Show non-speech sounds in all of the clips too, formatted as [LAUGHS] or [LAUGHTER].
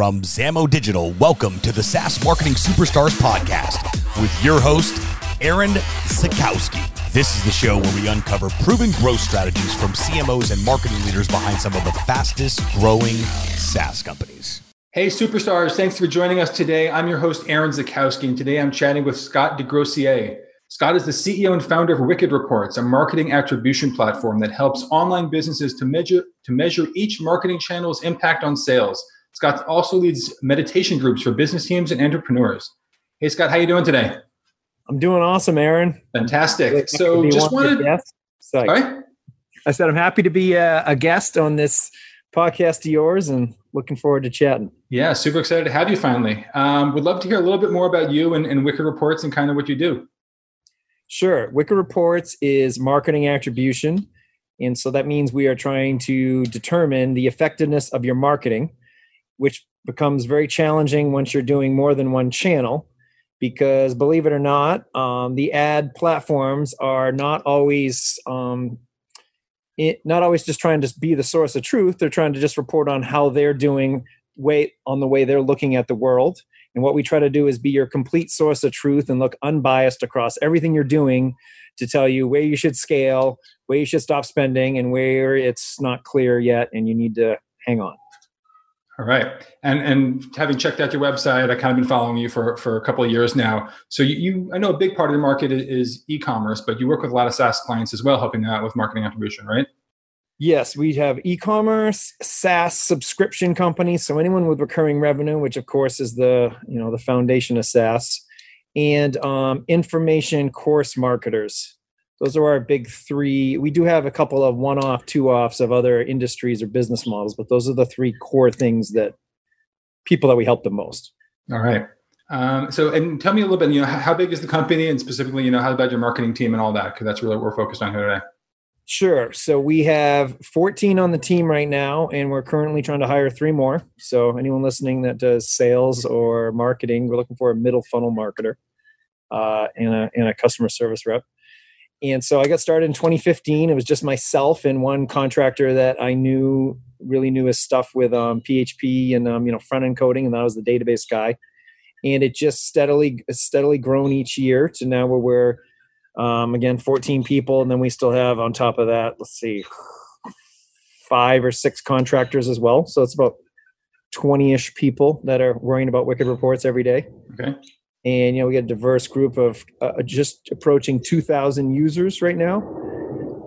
From Zamo Digital, welcome to the SaaS Marketing Superstars podcast with your host, Aaron Zakowski. This is the show where we uncover proven growth strategies from CMOs and marketing leaders behind some of the fastest growing SaaS companies. Hey, superstars, thanks for joining us today. I'm your host, Aaron Zakowski, and today I'm chatting with Scott Desgrosseilliers. Scott is the CEO and founder of Wicked Reports, a marketing attribution platform that helps online businesses to measure, to measure each marketing channel's impact on sales. Scott also leads meditation groups for business teams and entrepreneurs. Hey, Scott, how you doing today? I'm doing awesome, Aaron. Fantastic. So, just wanted. Sorry. I said I'm happy to be a, a guest on this podcast of yours, and looking forward to chatting. Yeah, super excited to have you finally. Um, would love to hear a little bit more about you and, and Wicked Reports and kind of what you do. Sure. Wicked Reports is marketing attribution. And so that means we are trying to determine the effectiveness of your marketing, which becomes very challenging once you're doing more than one channel. Because believe it or not, um, the ad platforms are not always um, it, not always just trying to be the source of truth. They're trying to just report on how they're doing, way on the way they're looking at the world. And what we try to do is be your complete source of truth and look unbiased across everything you're doing to tell you where you should scale, where you should stop spending, and where it's not clear yet and you need to hang on. All right. And and having checked out your website, I kind of been following you for, for a couple of years now. So you, you I know a big part of the market is, e-commerce, but you work with a lot of SaaS clients as well, helping out with marketing attribution, right? Yes, we have e-commerce, SaaS subscription companies. So anyone with recurring revenue, which of course is the you know the foundation of SaaS, and um, information course marketers. Those are our big three. We do have a couple of one-off, two-offs of other industries or business models, but those are the three core things that people that we help the most. All right. Um, so, and tell me a little bit. You know, how big is the company, and specifically, you know, how about your marketing team and all that? Because that's really what we're focused on here today. Sure. So we have 14 on the team right now, and we're currently trying to hire three more. So anyone listening that does sales or marketing, we're looking for a middle funnel marketer uh, and, a, and a customer service rep. And so I got started in 2015. It was just myself and one contractor that I knew really knew his stuff with um, PHP and um, you know front end coding, and that was the database guy. And it just steadily steadily grown each year to now where we're um, again, 14 people, and then we still have on top of that, let's see, five or six contractors as well. So it's about 20-ish people that are worrying about Wicked Reports every day. Okay. And you know, we get a diverse group of uh, just approaching 2,000 users right now,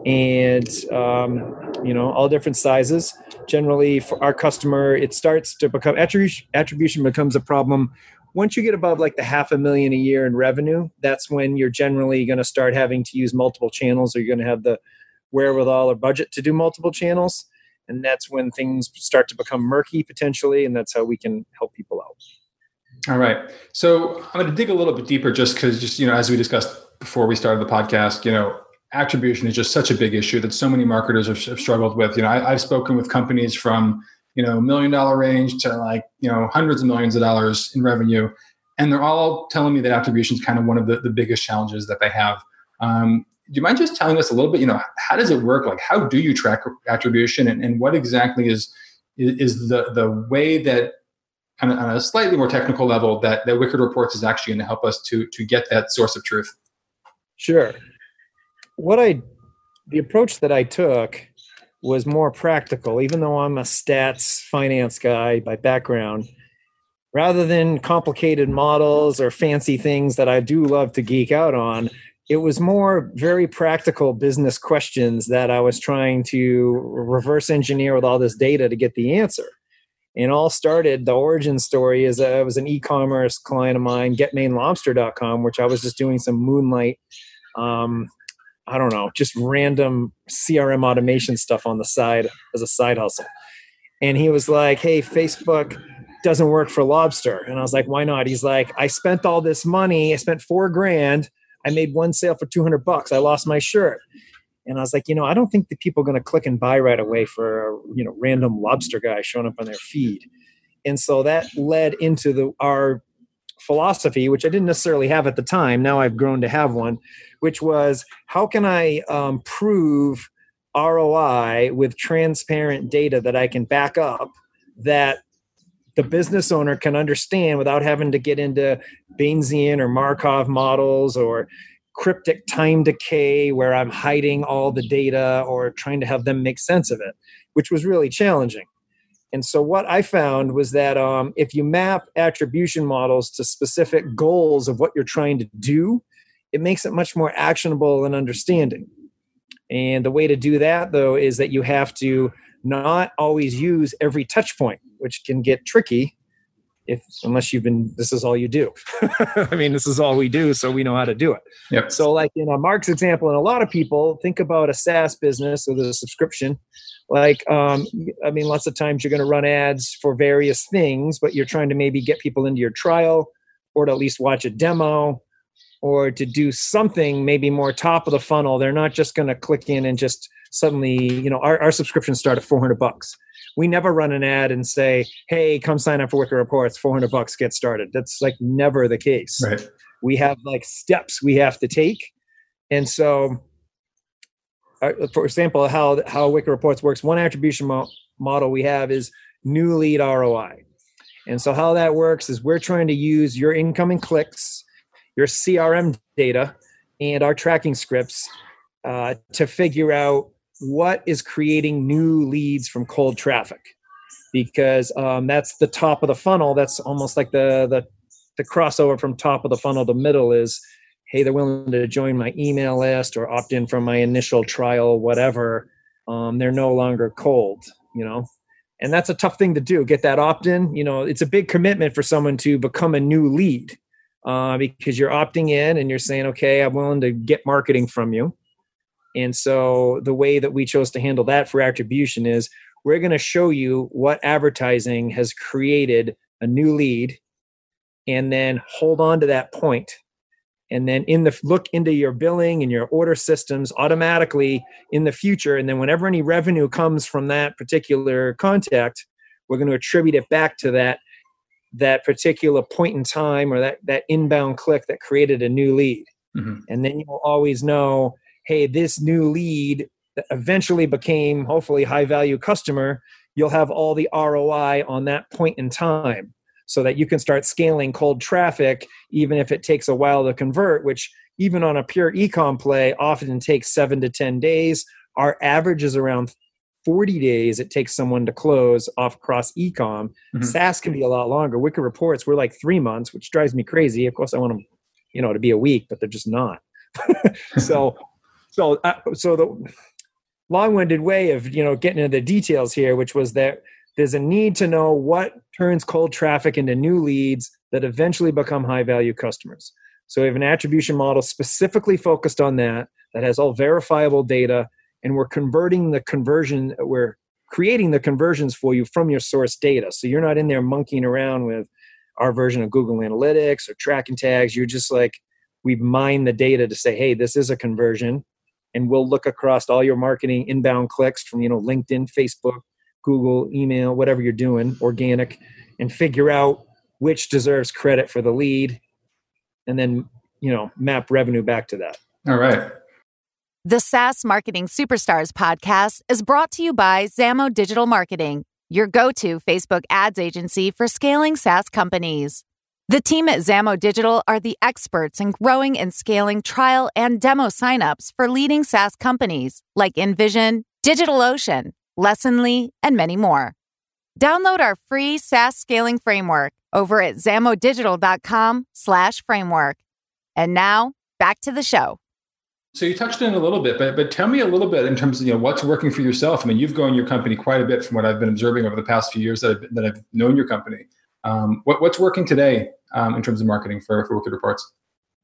and um, you know, all different sizes. Generally, for our customer, it starts to become attribution. Attribution becomes a problem once you get above like the half a million a year in revenue, that's when you're generally going to start having to use multiple channels or you're going to have the wherewithal or budget to do multiple channels. And that's when things start to become murky potentially. And that's how we can help people. All right. So I'm going to dig a little bit deeper just because, just, you know, as we discussed before we started the podcast, you know, attribution is just such a big issue that so many marketers have, have struggled with. You know, I, I've spoken with companies from you know million dollar range to like you know hundreds of millions of dollars in revenue and they're all telling me that attribution is kind of one of the, the biggest challenges that they have um, do you mind just telling us a little bit you know how does it work like how do you track attribution and, and what exactly is is the the way that on a, on a slightly more technical level that that wicked reports is actually going to help us to to get that source of truth sure what i the approach that i took was more practical, even though I'm a stats finance guy by background. Rather than complicated models or fancy things that I do love to geek out on, it was more very practical business questions that I was trying to reverse engineer with all this data to get the answer. And all started, the origin story is uh, it was an e commerce client of mine, getmainelobster.com which I was just doing some moonlight um, I don't know, just random CRM automation stuff on the side as a side hustle. And he was like, Hey, Facebook doesn't work for Lobster. And I was like, Why not? He's like, I spent all this money. I spent four grand. I made one sale for 200 bucks. I lost my shirt. And I was like, you know, I don't think that people are going to click and buy right away for a you know random lobster guy showing up on their feed. And so that led into the our philosophy, which I didn't necessarily have at the time. Now I've grown to have one, which was how can I um, prove ROI with transparent data that I can back up that the business owner can understand without having to get into Bayesian or Markov models or cryptic time decay where I'm hiding all the data or trying to have them make sense of it, which was really challenging. And so, what I found was that um, if you map attribution models to specific goals of what you're trying to do, it makes it much more actionable and understanding. And the way to do that, though, is that you have to not always use every touch point, which can get tricky if unless you've been this is all you do. [LAUGHS] I mean this is all we do so we know how to do it. Yep. so like in a mark's example and a lot of people think about a saas business or the subscription like um, i mean lots of times you're going to run ads for various things but you're trying to maybe get people into your trial or to at least watch a demo or to do something maybe more top of the funnel they're not just going to click in and just suddenly you know our, our subscriptions start at 400 bucks. We never run an ad and say hey come sign up for wicked reports 400 bucks get started. That's like never the case. Right. we have like steps we have to take. And so uh, for example how how wicked reports works one attribution mo- model we have is new lead roi and so how that works is we're trying to use your incoming clicks your crm data and our tracking scripts uh, to figure out what is creating new leads from cold traffic. Because um, that's the top of the funnel. That's almost like the the the crossover from top of the funnel to middle is hey they're willing to join my email list or opt in from my initial trial whatever. Um, they're no longer cold you know? And that's a tough thing to do. Get that opt in. You know it's a big commitment for someone to become a new lead uh, because you're opting in and you're saying okay i'm willing to get marketing from you. And so the way that we chose to handle that for attribution is we're going to show you what advertising has created a new lead and then hold on to that point. And then in the look into your billing and your order systems automatically in the future. And then whenever any revenue comes from that particular contact we're going to attribute it back to that that particular point in time or that that inbound click that created a new lead Mhm. and then you'll always know hey this new lead that eventually became hopefully high value customer you'll have all the roi on that point in time so that you can start scaling cold traffic even if it takes a while to convert which even on a pure ecom play often takes 7 to 10 days our average is around 40 days it takes someone to close off cross ecom. Mhm. SaaS can be a lot longer. Wicked reports we're like 3 months which drives me crazy. Of course i want them you know to be a week but they're just not. [LAUGHS] So [LAUGHS] so uh, so the long-winded way of you know getting into the details here which was that there's a need to know what turns cold traffic into new leads that eventually become high value customers. So we have an attribution model specifically focused on that that has all verifiable data and we're converting the conversion we're creating the conversions for you from your source data. So you're not in there monkeying around with our version of google analytics or tracking tags. You're just like we've mined the data to say hey this is a conversion. And we'll look across all your marketing inbound clicks from you know linkedin facebook google email whatever you're doing organic and figure out which deserves credit for the lead and then you know map revenue back to that. All right. The SaaS Marketing Superstars podcast is brought to you by Zamo Digital Marketing, your go to Facebook ads agency for scaling SaaS companies. The team at Zamo Digital are the experts in growing and scaling trial and demo signups for leading SaaS companies like InVision, DigitalOcean, Lessonly, and many more. Download our free SaaS scaling framework over at zamodigital.com slash framework. And now, back to the show. So you touched on a little bit, but but tell me a little bit in terms of you know what's working for yourself. I mean, you've grown your company quite a bit from what I've been observing over the past few years that I've, that I've known your company. Um, what, what's working today um, in terms of marketing for for Wicked Reports?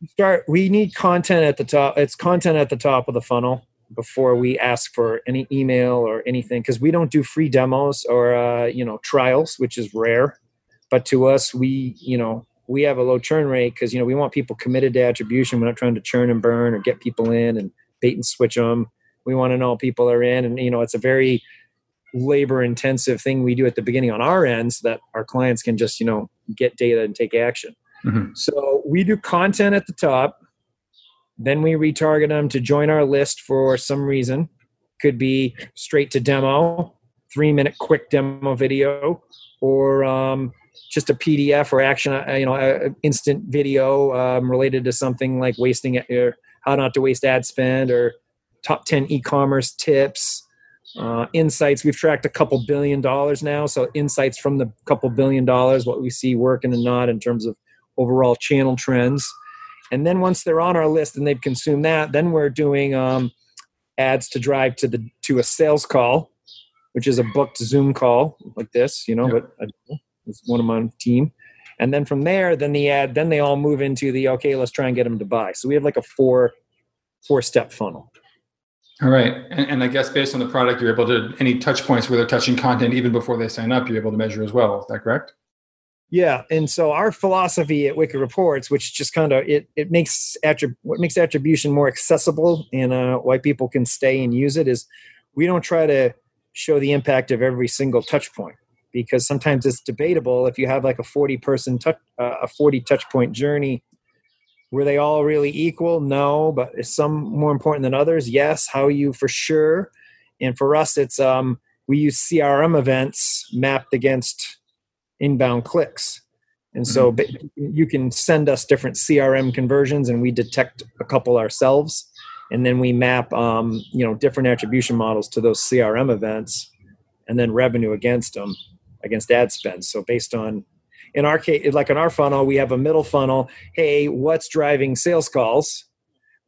start we need content at the top it's content at the top of the funnel before we ask for any email or anything because we don't do free demos or uh, you know trials which is rare but to us we you know we have a low churn rate because you know we want people committed to attribution. We're not trying to churn and burn or get people in and bait and switch them we want to know people are in and you know it's a very labor intensive thing we do at the beginning on our end so that our clients can just you know get data and take action. Mhm. so we do content at the top then we retarget them to join our list for some reason. Could be straight to demo three minute quick demo video or um, just a PDF or action, uh, you know, uh, instant video um, related to something like wasting or how not to waste ad spend or top 10 e-commerce tips. Uh, insights we've tracked a couple billion dollars now. So insights from the couple billion dollars what we see working and not in terms of overall channel trends. And then once they're on our list and they've consumed that then we're doing um, ads to drive to the to a sales call which is a booked zoom call like this you know yeah. but it's one of my team and then from there then the ad then they all move into the okay let's try and get them to buy so we have like a four four step funnel all right. And, and, I guess based on the product, you're able to, any touch points where they're touching content even before they sign up, you're able to measure as well. Is that correct? Yeah. And so our philosophy at Wicked Reports, which just kind of, it, it makes attrib- what makes attribution more accessible and uh, why people can stay and use it is we don't try to show the impact of every single touch point because sometimes it's debatable if you have like a 40 person touch, uh, a 40 touch point journey were they all really equal? No, but is some more important than others? Yes. How you for sure? And for us, it's um, we use CRM events mapped against inbound clicks. And so mm-hmm. you can send us different CRM conversions, and we detect a couple ourselves, and then we map um, you know different attribution models to those CRM events, and then revenue against them against ad spend. So based on in our case, like in our funnel, we have a middle funnel. Hey, what's driving sales calls?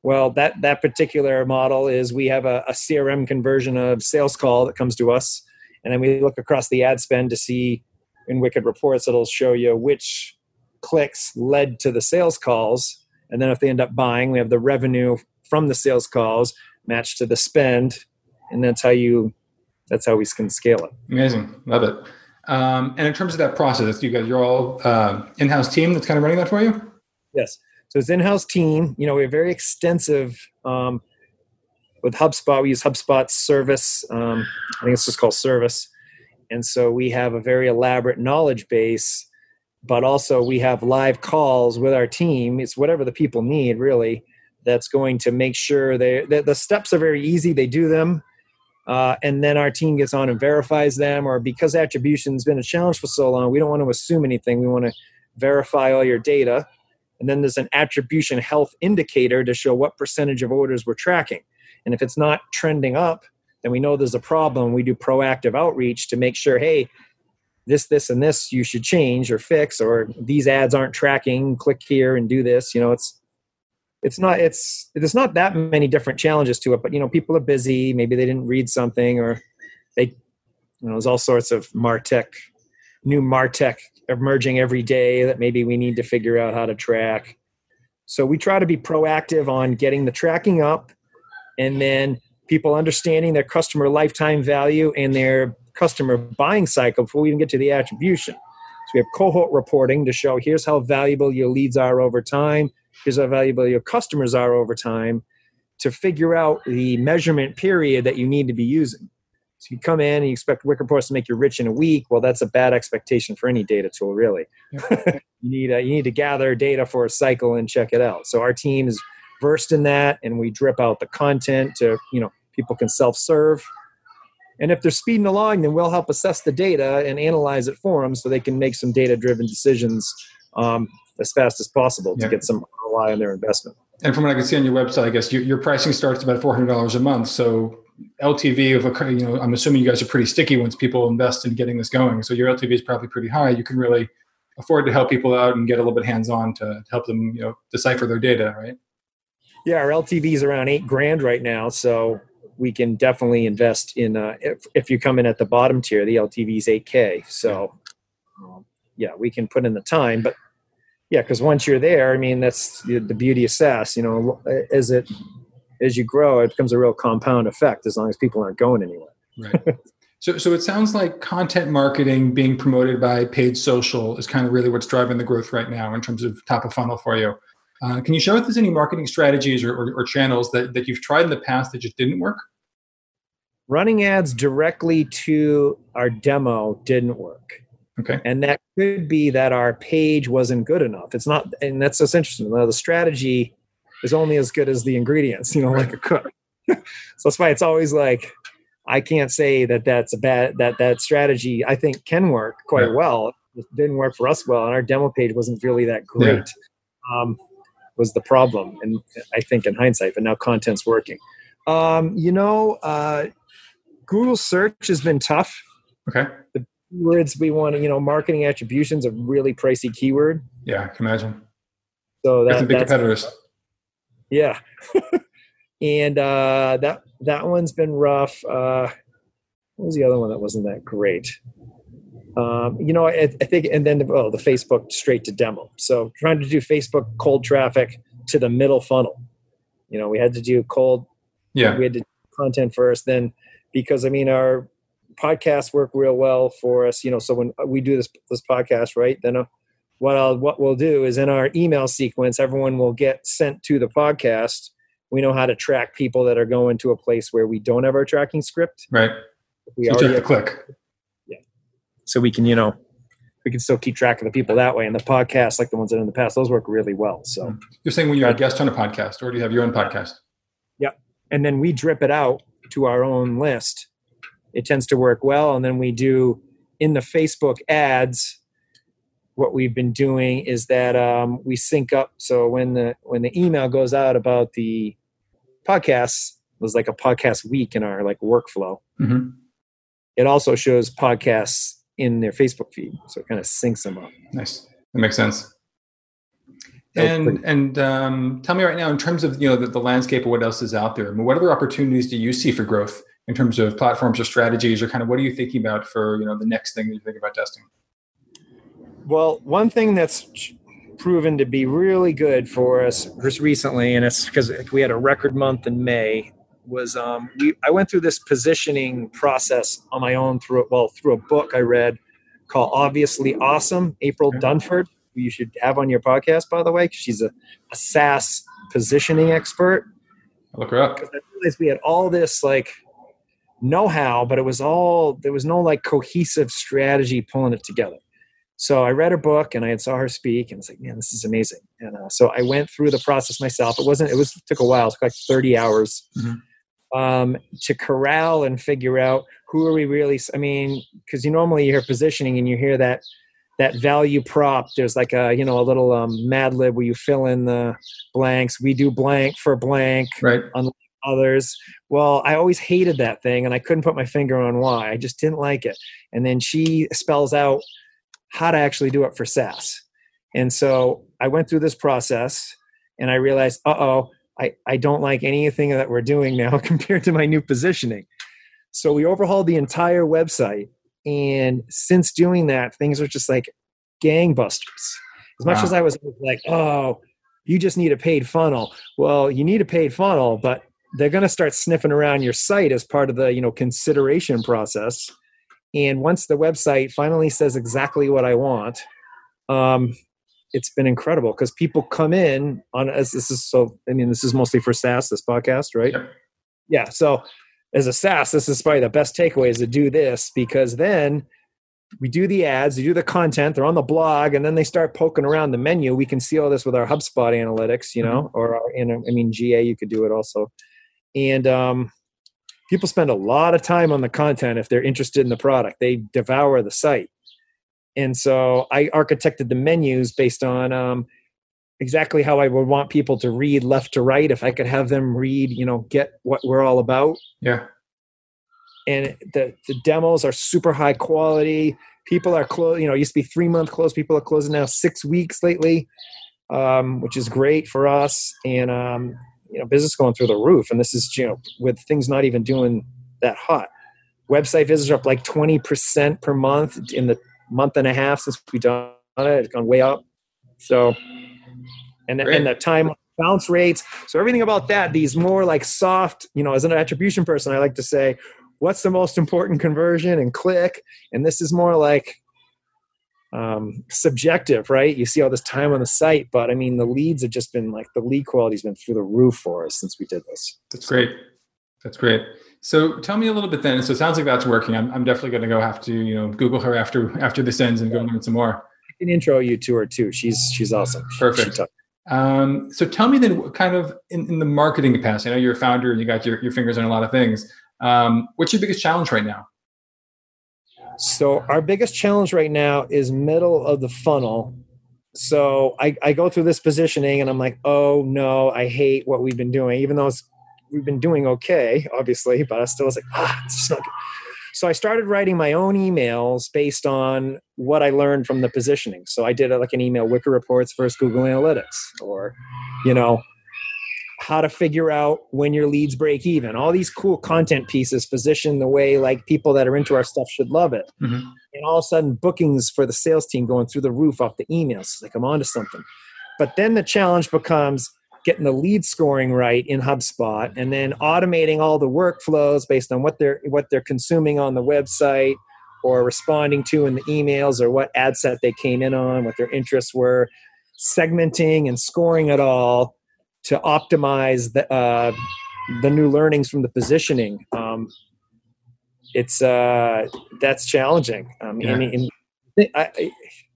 Well, that that particular model is we have a, a CRM conversion of sales call that comes to us, and then we look across the ad spend to see in Wicked Reports it'll show you which clicks led to the sales calls, and then if they end up buying, we have the revenue from the sales calls matched to the spend, and that's how you that's how we can scale it. Amazing, love it. Um, and in terms of that process, you guys, you're all uh, in-house team that's kind of running that for you. Yes. So it's in-house team. You know, we have very extensive um, with HubSpot. We use HubSpot service. Um, I think it's just called service. And so we have a very elaborate knowledge base, but also we have live calls with our team. It's whatever the people need, really. That's going to make sure they the steps are very easy. They do them uh, and then our team gets on and verifies them or because attribution's been a challenge for so long we don't want to assume anything. We want to verify all your data. And then there's an attribution health indicator to show what percentage of orders we're tracking. And if it's not trending up then we know there's a problem. We do proactive outreach to make sure hey this this and this you should change or fix or these ads aren't tracking click here and do this you know it's it's not it's there's not that many different challenges to it but you know people are busy maybe they didn't read something or they you know there's all sorts of martech new martech emerging every day that maybe we need to figure out how to track. So we try to be proactive on getting the tracking up and then people understanding their customer lifetime value and their customer buying cycle before we even get to the attribution. So we have cohort reporting to show here's how valuable your leads are over time here's how valuable your customers are over time to figure out the measurement period that you need to be using. So you come in and you expect Wicked Reports to make you rich in a week. Well, that's a bad expectation for any data tool, really. [LAUGHS] you need uh, you need to gather data for a cycle and check it out. So our team is versed in that, and we drip out the content to you know people can self serve. And if they're speeding along, then we'll help assess the data and analyze it for them so they can make some data driven decisions um, as fast as possible to yeah. get some ROI on their investment. And from what I can see on your website, I guess your, your pricing starts about four hundred dollars a month. So LTV of a you know, I'm assuming you guys are pretty sticky once people invest in getting this going. So your LTV is probably pretty high. You can really afford to help people out and get a little bit hands on to, to help them you know decipher their data, right? Yeah, our LTV is around eight grand right now, so we can definitely invest in. Uh, if, if you come in at the bottom tier, the LTV is eight k. So um, yeah, we can put in the time, but yeah, because once you're there, I mean, that's the, the beauty of SaaS. You know, as it as you grow, it becomes a real compound effect as long as people aren't going anywhere. Right. So, so it sounds like content marketing being promoted by paid social is kind of really what's driving the growth right now in terms of top of funnel for you. Uh, can you share with us any marketing strategies or, or, or, channels that, that you've tried in the past that just didn't work? Running ads directly to our demo didn't work. Okay. And that could be that our page wasn't good enough. It's not, and that's just interesting. the strategy is only as good as the ingredients, you know, like a cook. [LAUGHS] so that's why it's always like, I can't say that that's a bad, that that strategy I think can work quite yeah. well. it didn't work for us well, and our demo page wasn't really that great. Yeah. Um, was the problem, and I think in hindsight, but now content's working. Um, you know, uh, Google search has been tough. Okay. The words we want to, you know, marketing attributions a really pricey keyword. Yeah, I can imagine. So that, that's big competitors. Yeah. [LAUGHS] and uh, that that one's been rough. Uh, what was the other one that wasn't that great? Um, you know, I, I, think, and then oh, the Facebook straight to demo. So trying to do Facebook cold traffic to the middle funnel. You know, we had to do cold. Yeah. We had to do content first, then because I mean our podcasts work real well for us. You know, so when we do this this podcast, right? Then uh, what I'll what we'll do is in our email sequence, everyone will get sent to the podcast. We know how to track people that are going to a place where we don't have our tracking script. Right. We so already have to click Yeah. so we can you know we can still keep track of the people that way and the podcasts like the ones that in the past those work really well so hmm. you're saying when you're a guest on a podcast or do you have your own podcast yeah and then we drip it out to our own list it tends to work well and then we do in the facebook ads what we've been doing is that um, we sync up so when the when the email goes out about the podcasts was like a podcast week in our like workflow mm-hmm. it also shows podcasts in their Facebook feed. So it kind of syncs them up. Nice. That makes sense. And and um, tell me right now, in terms of you know the, the landscape of what else is out there, I mean, what other opportunities do you see for growth in terms of platforms or strategies, or kind of what are you thinking about for you know the next thing that you think about testing? Well, one thing that's proven to be really good for us just recently, and it's because we had a record month in May was um, we, I went through this positioning process on my own through well through a book I read called Obviously Awesome. April Dunford, who you should have on your podcast by the way, she's a, a SaaS positioning expert. I'll look her up. Because I realized we had all this like know-how, but it was all there was no like cohesive strategy pulling it together. So I read her book and I had saw her speak and was like, man, this is amazing. And uh, so I went through the process myself. It wasn't, it was, it took a while. It took like 30 hours. Mm-hmm um, to corral and figure out who are we really i mean because you normally you hear positioning and you hear that that value prop there's like a you know a little um, mad lib where you fill in the blanks we do blank for blank right unlike others well i always hated that thing and i couldn't put my finger on why i just didn't like it and then she spells out how to actually do it for saas and so i went through this process and i realized uh-oh I, I don't like anything that we're doing now [LAUGHS] compared to my new positioning. So we overhauled the entire website. And since doing that, things are just like gangbusters. As much wow. as I was like, oh, you just need a paid funnel. Well, you need a paid funnel, but they're going to start sniffing around your site as part of the you know consideration process. And once the website finally says exactly what I want, um, it's been incredible because people come in on as this is so i mean this is mostly for saas this podcast right yeah so as a saas this is probably the best takeaway is to do this because then we do the ads we do the content they're on the blog and then they start poking around the menu we can see all this with our hubspot analytics you know mm-hmm. or our, i mean ga you could do it also and um, people spend a lot of time on the content if they're interested in the product they devour the site and so I architected the menus based on um, exactly how I would want people to read left to right. If I could have them read, you know, get what we're all about. Yeah. And the the demos are super high quality. People are close. You know, used to be three month close. People are closing now six weeks lately, um, which is great for us. And um, you know, business going through the roof. And this is you know with things not even doing that hot. Website visits are up like twenty percent per month in the month and a half since we done it. It's gone way up. So, and the, and the time bounce rates. So everything about that, these more like soft, you know, as an attribution person, I like to say, what's the most important conversion and click. And this is more like um, subjective, right? You see all this time on the site, but I mean, the leads have just been like the lead quality's been through the roof for us since we did this. That's great. That's great. So tell me a little bit then. So it sounds like that's working. I'm, I'm definitely going to go have to, you know, Google her after after this ends and go learn some more. I can intro you to her too. She's she's awesome. Perfect. She um, so tell me then, what kind of in, in, the marketing capacity. I know you're a founder and you got your, your fingers on a lot of things. Um, what's your biggest challenge right now? So our biggest challenge right now is middle of the funnel. So I, I go through this positioning and I'm like, oh no, I hate what we've been doing, even though it's we've been doing okay, obviously, but I still was like, ah, it's just not good. So I started writing my own emails based on what I learned from the positioning. So I did like an email Wicked Reports versus Google Analytics, or you know, how to figure out when your leads break even. All these cool content pieces positioned the way like people that are into our stuff should love it. Mm-hmm. And all of a sudden, bookings for the sales team going through the roof off the emails. Like I'm onto something. But then the challenge becomes getting the lead scoring right in HubSpot and then automating all the workflows based on what they're what they're consuming on the website or responding to in the emails or what ad set they came in on, what their interests were, segmenting and scoring it all to optimize the uh, the new learnings from the positioning. Um, it's uh, that's challenging. Um, yeah. I I, I,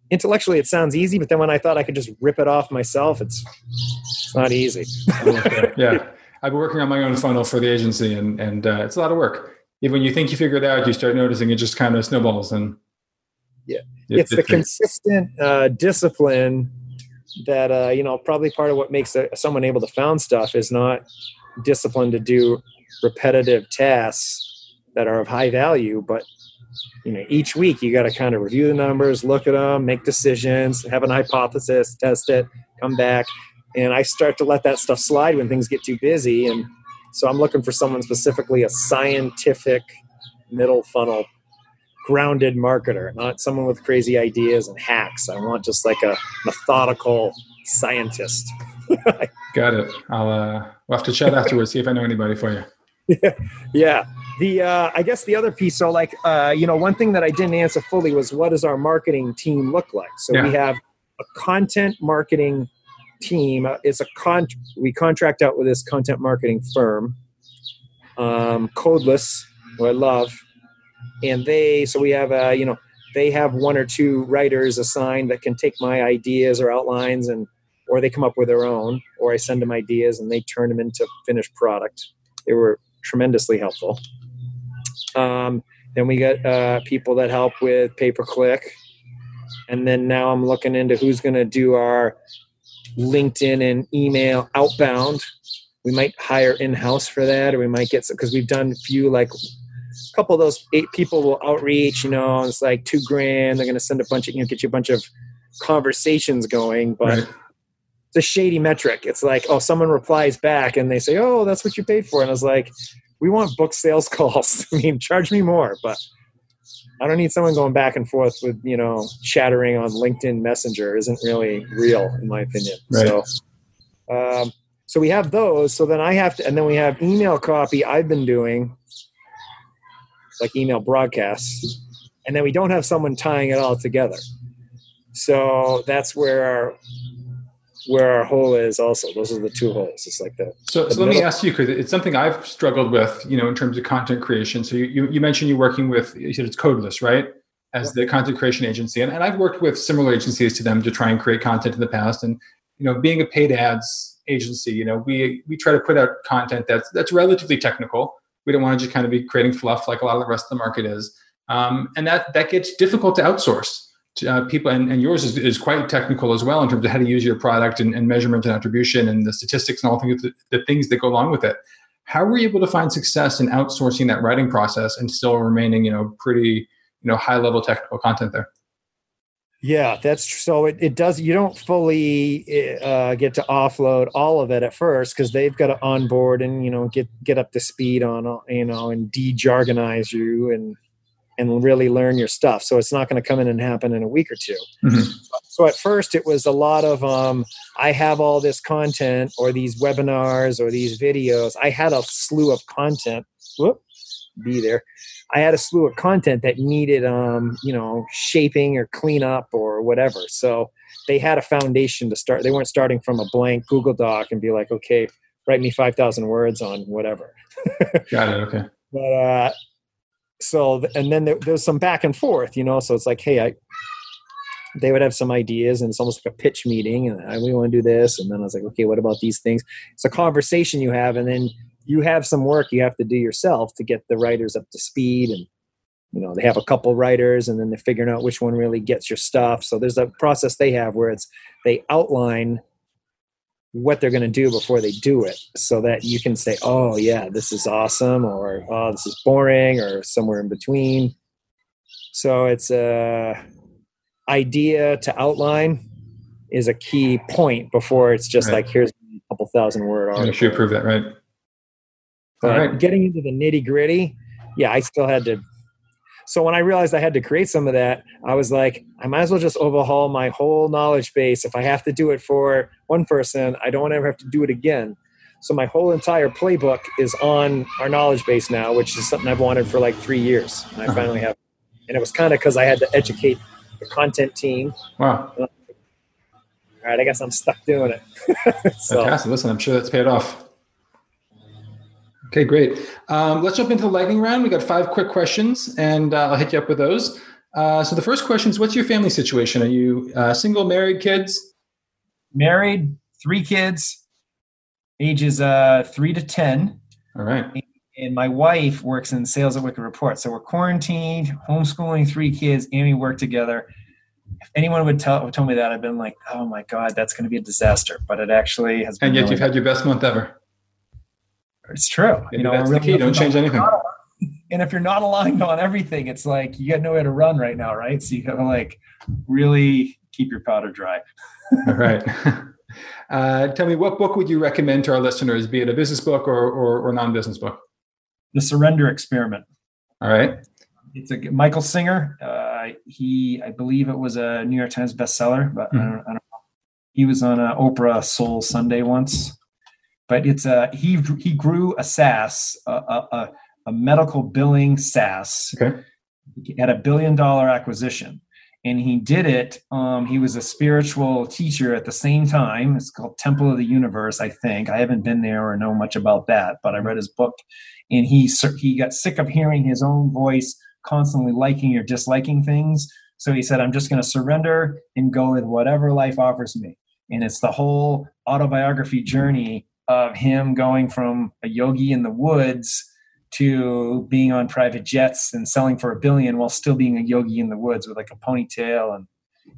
intellectually it sounds easy, but then when I thought I could just rip it off myself, it's it's not easy. [LAUGHS] yeah, I've been working on my own funnel for the agency, and and uh, it's a lot of work. Even when you think you figure it out, you start noticing it just kind of snowballs and. Yeah, it, it's the consistent uh, discipline that uh, you know probably part of what makes a, someone able to found stuff is not discipline to do repetitive tasks that are of high value but you know each week you got to kind of review the numbers look at them make decisions have an hypothesis test it come back and i start to let that stuff slide when things get too busy and so i'm looking for someone specifically a scientific middle funnel grounded marketer, not someone with crazy ideas and hacks. I want just like a methodical scientist. [LAUGHS] Got it. I'll uh, we'll have to chat afterwards, see if I know anybody for you. Yeah, [LAUGHS] yeah. The uh, I guess the other piece. So, like, uh, you know, one thing that I didn't answer fully was what does our marketing team look like? So yeah. we have a content marketing team. Uh, it's a con. We contract out with this content marketing firm, um, Codeless, who I love and they so we have a you know they have one or two writers assigned that can take my ideas or outlines and or they come up with their own or i send them ideas and they turn them into finished product. They were tremendously helpful. Um, then we got uh, people that help with pay per click and then now i'm looking into who's going to do our linkedin and email outbound. We might hire in-house for that or we might get some because we've done a few like couple of those eight people will outreach, you know, it's like two grand. They're going to send a bunch of, you know, get you a bunch of conversations going, but right. it's a shady metric. It's like, oh, someone replies back and they say, oh, that's what you paid for. And I was like, we want book sales [LAUGHS] calls. I mean, charge me more, but I don't need someone going back and forth with, you know, chattering on LinkedIn Messenger isn't really real, in my opinion. Right. So, um, so we have those. So then I have to, and then we have email copy I've been doing like email broadcasts, and then we don't have someone tying it all together. So that's where our where our hole is also. Those are the two holes. It's like that so, so let me ask you because it's something i've struggled with you know in terms of content creation. So you, you, you mentioned you're working with you said it's codeless right? As the content creation agency. And, and i've worked with similar agencies to them to try and create content in the past. And you know being a paid ads agency you know we we try to put out content that's that's relatively technical we don't want to just kind of be creating fluff like a lot of the rest of the market is. Um, and that that gets difficult to outsource. To, uh, people and, and yours is, is, quite technical as well in terms of how to use your product and, and measurement and attribution and the statistics and all the, the things that go along with it. How were you able to find success in outsourcing that writing process and still remaining, you know, pretty, you know, high level technical content there? Yeah, that's so. It, it does. You don't fully uh, get to offload all of it at first because they've got to onboard and you know get get up to speed on you know and de-jargonize you and and really learn your stuff. So it's not going to come in and happen in a week or 2 mm-hmm. So at first it was a lot of um, I have all this content or these webinars or these videos. I had a slew of content. Whoop, be there I had a slew of content that needed, um, you know, shaping or cleanup or whatever. So they had a foundation to start. They weren't starting from a blank Google Doc and be like, okay, write me 5,000 words on whatever. [LAUGHS] Got it. Okay. But, uh, so, and then there, there's some back and forth, you know, so it's like, hey, I, they would have some ideas and it's almost like a pitch meeting and I, we want to do this. And then I was like, okay, what about these things? It's a conversation you have. And then you have some work you have to do yourself to get the writers up to speed and you know they have a couple writers and then they're figuring out which one really gets your stuff so there's a process they have where it's they outline what they're going to do before they do it so that you can say oh yeah this is awesome or oh this is boring or somewhere in between so it's a idea to outline is a key point before it's just right. like here's a couple thousand word article. You prove that right. All right. getting into the nitty gritty, yeah, I still had to. So when I realized I had to create some of that, I was like, I might as well just overhaul my whole knowledge base. If I have to do it for one person, I don't want to ever have to do it again. So my whole entire playbook is on our knowledge base now, which is something I've wanted for like three years. And I uh-huh. finally have. And it was kind of because I had to educate the content team. Wow. All right, I guess I'm stuck doing it. [LAUGHS] so. Fantastic. Listen, I'm sure that's paid off. Okay, great. Um, let's jump into the lightning round. We got five quick questions, and uh, I'll hit you up with those. Uh, so the first question is, what's your family situation? Are you uh, single, married, kids? Married, three kids, ages uh, three to ten. All right. And my wife works in sales at Wicked Report, so we're quarantined, homeschooling three kids, and we work together. If anyone would tell would tell me that, I've been like, "Oh my god, that's going to be a disaster." But it actually has. Been. And yet, really you've had your best month ever. It's true. you know, that's really the key. Don't change anything. And if you're not aligned on everything, it's like you got nowhere to run right now, right? So you gotta like really keep your powder dry. [LAUGHS] All right. [LAUGHS] Uh, tell me, what book would you recommend to our listeners, be it a business book or, or, or non-business book? The Surrender Experiment. All right. It's a Michael Singer. Uh, he, I believe it was a New York Times bestseller, but mm-hmm. I, don't, I, don't, know. He was on a Oprah Soul Sunday once but it's a he he grew a SaaS, a, a, a medical billing SaaS okay. at a billion dollar acquisition. And he did it. Um, he was a spiritual teacher at the same time. It's called Temple of the Universe, I think. I haven't been there or know much about that, but I read his book, and he he got sick of hearing his own voice constantly liking or disliking things. So he said, "I'm just going to surrender and go with whatever life offers me." And it's the whole autobiography journey of him going from a yogi in the woods to being on private jets and selling for a billion while still being a yogi in the woods with like a ponytail and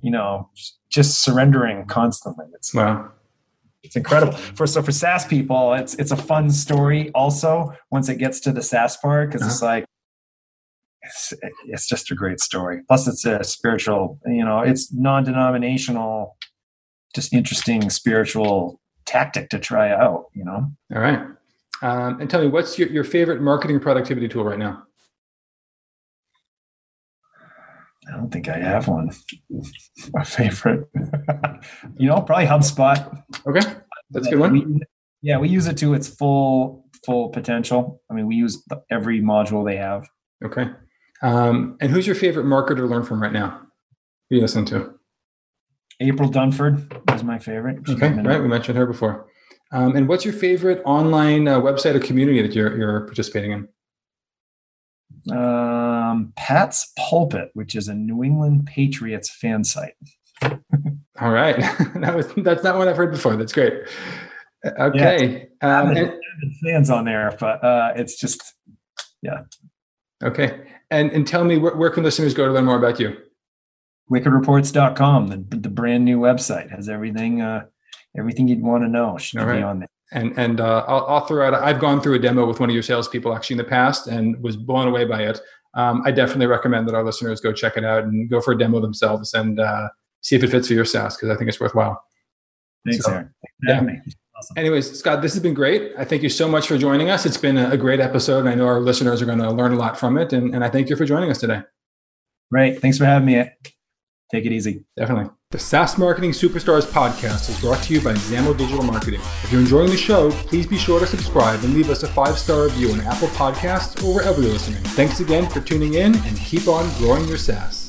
you know just surrendering constantly. It's wow. it's incredible. For so for SaaS people it's it's a fun story also once it gets to the SaaS part because uh-huh. it's like it's, it's just a great story. Plus it's a spiritual you know it's non-denominational just interesting spiritual tactic to try out, you know? All right. Um, and tell me, what's your, your favorite marketing productivity tool right now? I don't think I have one. My favorite, [LAUGHS] you know, probably HubSpot. Okay, that's a good one. We, yeah, we use it to its full full potential. I mean, we use every module they have. Okay. Um, and who's your favorite marketer to learn from right now? Who you listen to? April Dunford is my favorite. She's okay, right. We mentioned her before. Um, and what's your favorite online uh, website or community that you're, you're participating in? Um, Pat's Pulpit, which is a New England Patriots fan site. [LAUGHS] All right, [LAUGHS] that was that's not one I've heard before. That's great. Okay, yeah, um, and, fans on there, but uh, it's just yeah. Okay, and and tell me where, where can listeners go to learn more about you? wickedreports.com, the, the brand new website has everything, uh, everything you'd want to know should right. be on there. And and uh, I'll, I'll, throw out. I've gone through a demo with one of your salespeople actually in the past and was blown away by it. Um, I definitely recommend that our listeners go check it out and go for a demo themselves and uh, see if it fits for your SaaS because I think it's worthwhile. Thanks, so, Aaron. yeah. Awesome. Anyways, Scott, this has been great. I thank you so much for joining us. It's been a, a great episode. And I know our listeners are going to learn a lot from it. And, and I thank you for joining us today. Great. Thanks for having me. Take it easy. Definitely. The SaaS Marketing Superstars podcast is brought to you by Zamo Digital Marketing. If you're enjoying the show, please be sure to subscribe and leave us a five star review on Apple Podcasts or wherever you're listening. Thanks again for tuning in and keep on growing your SaaS.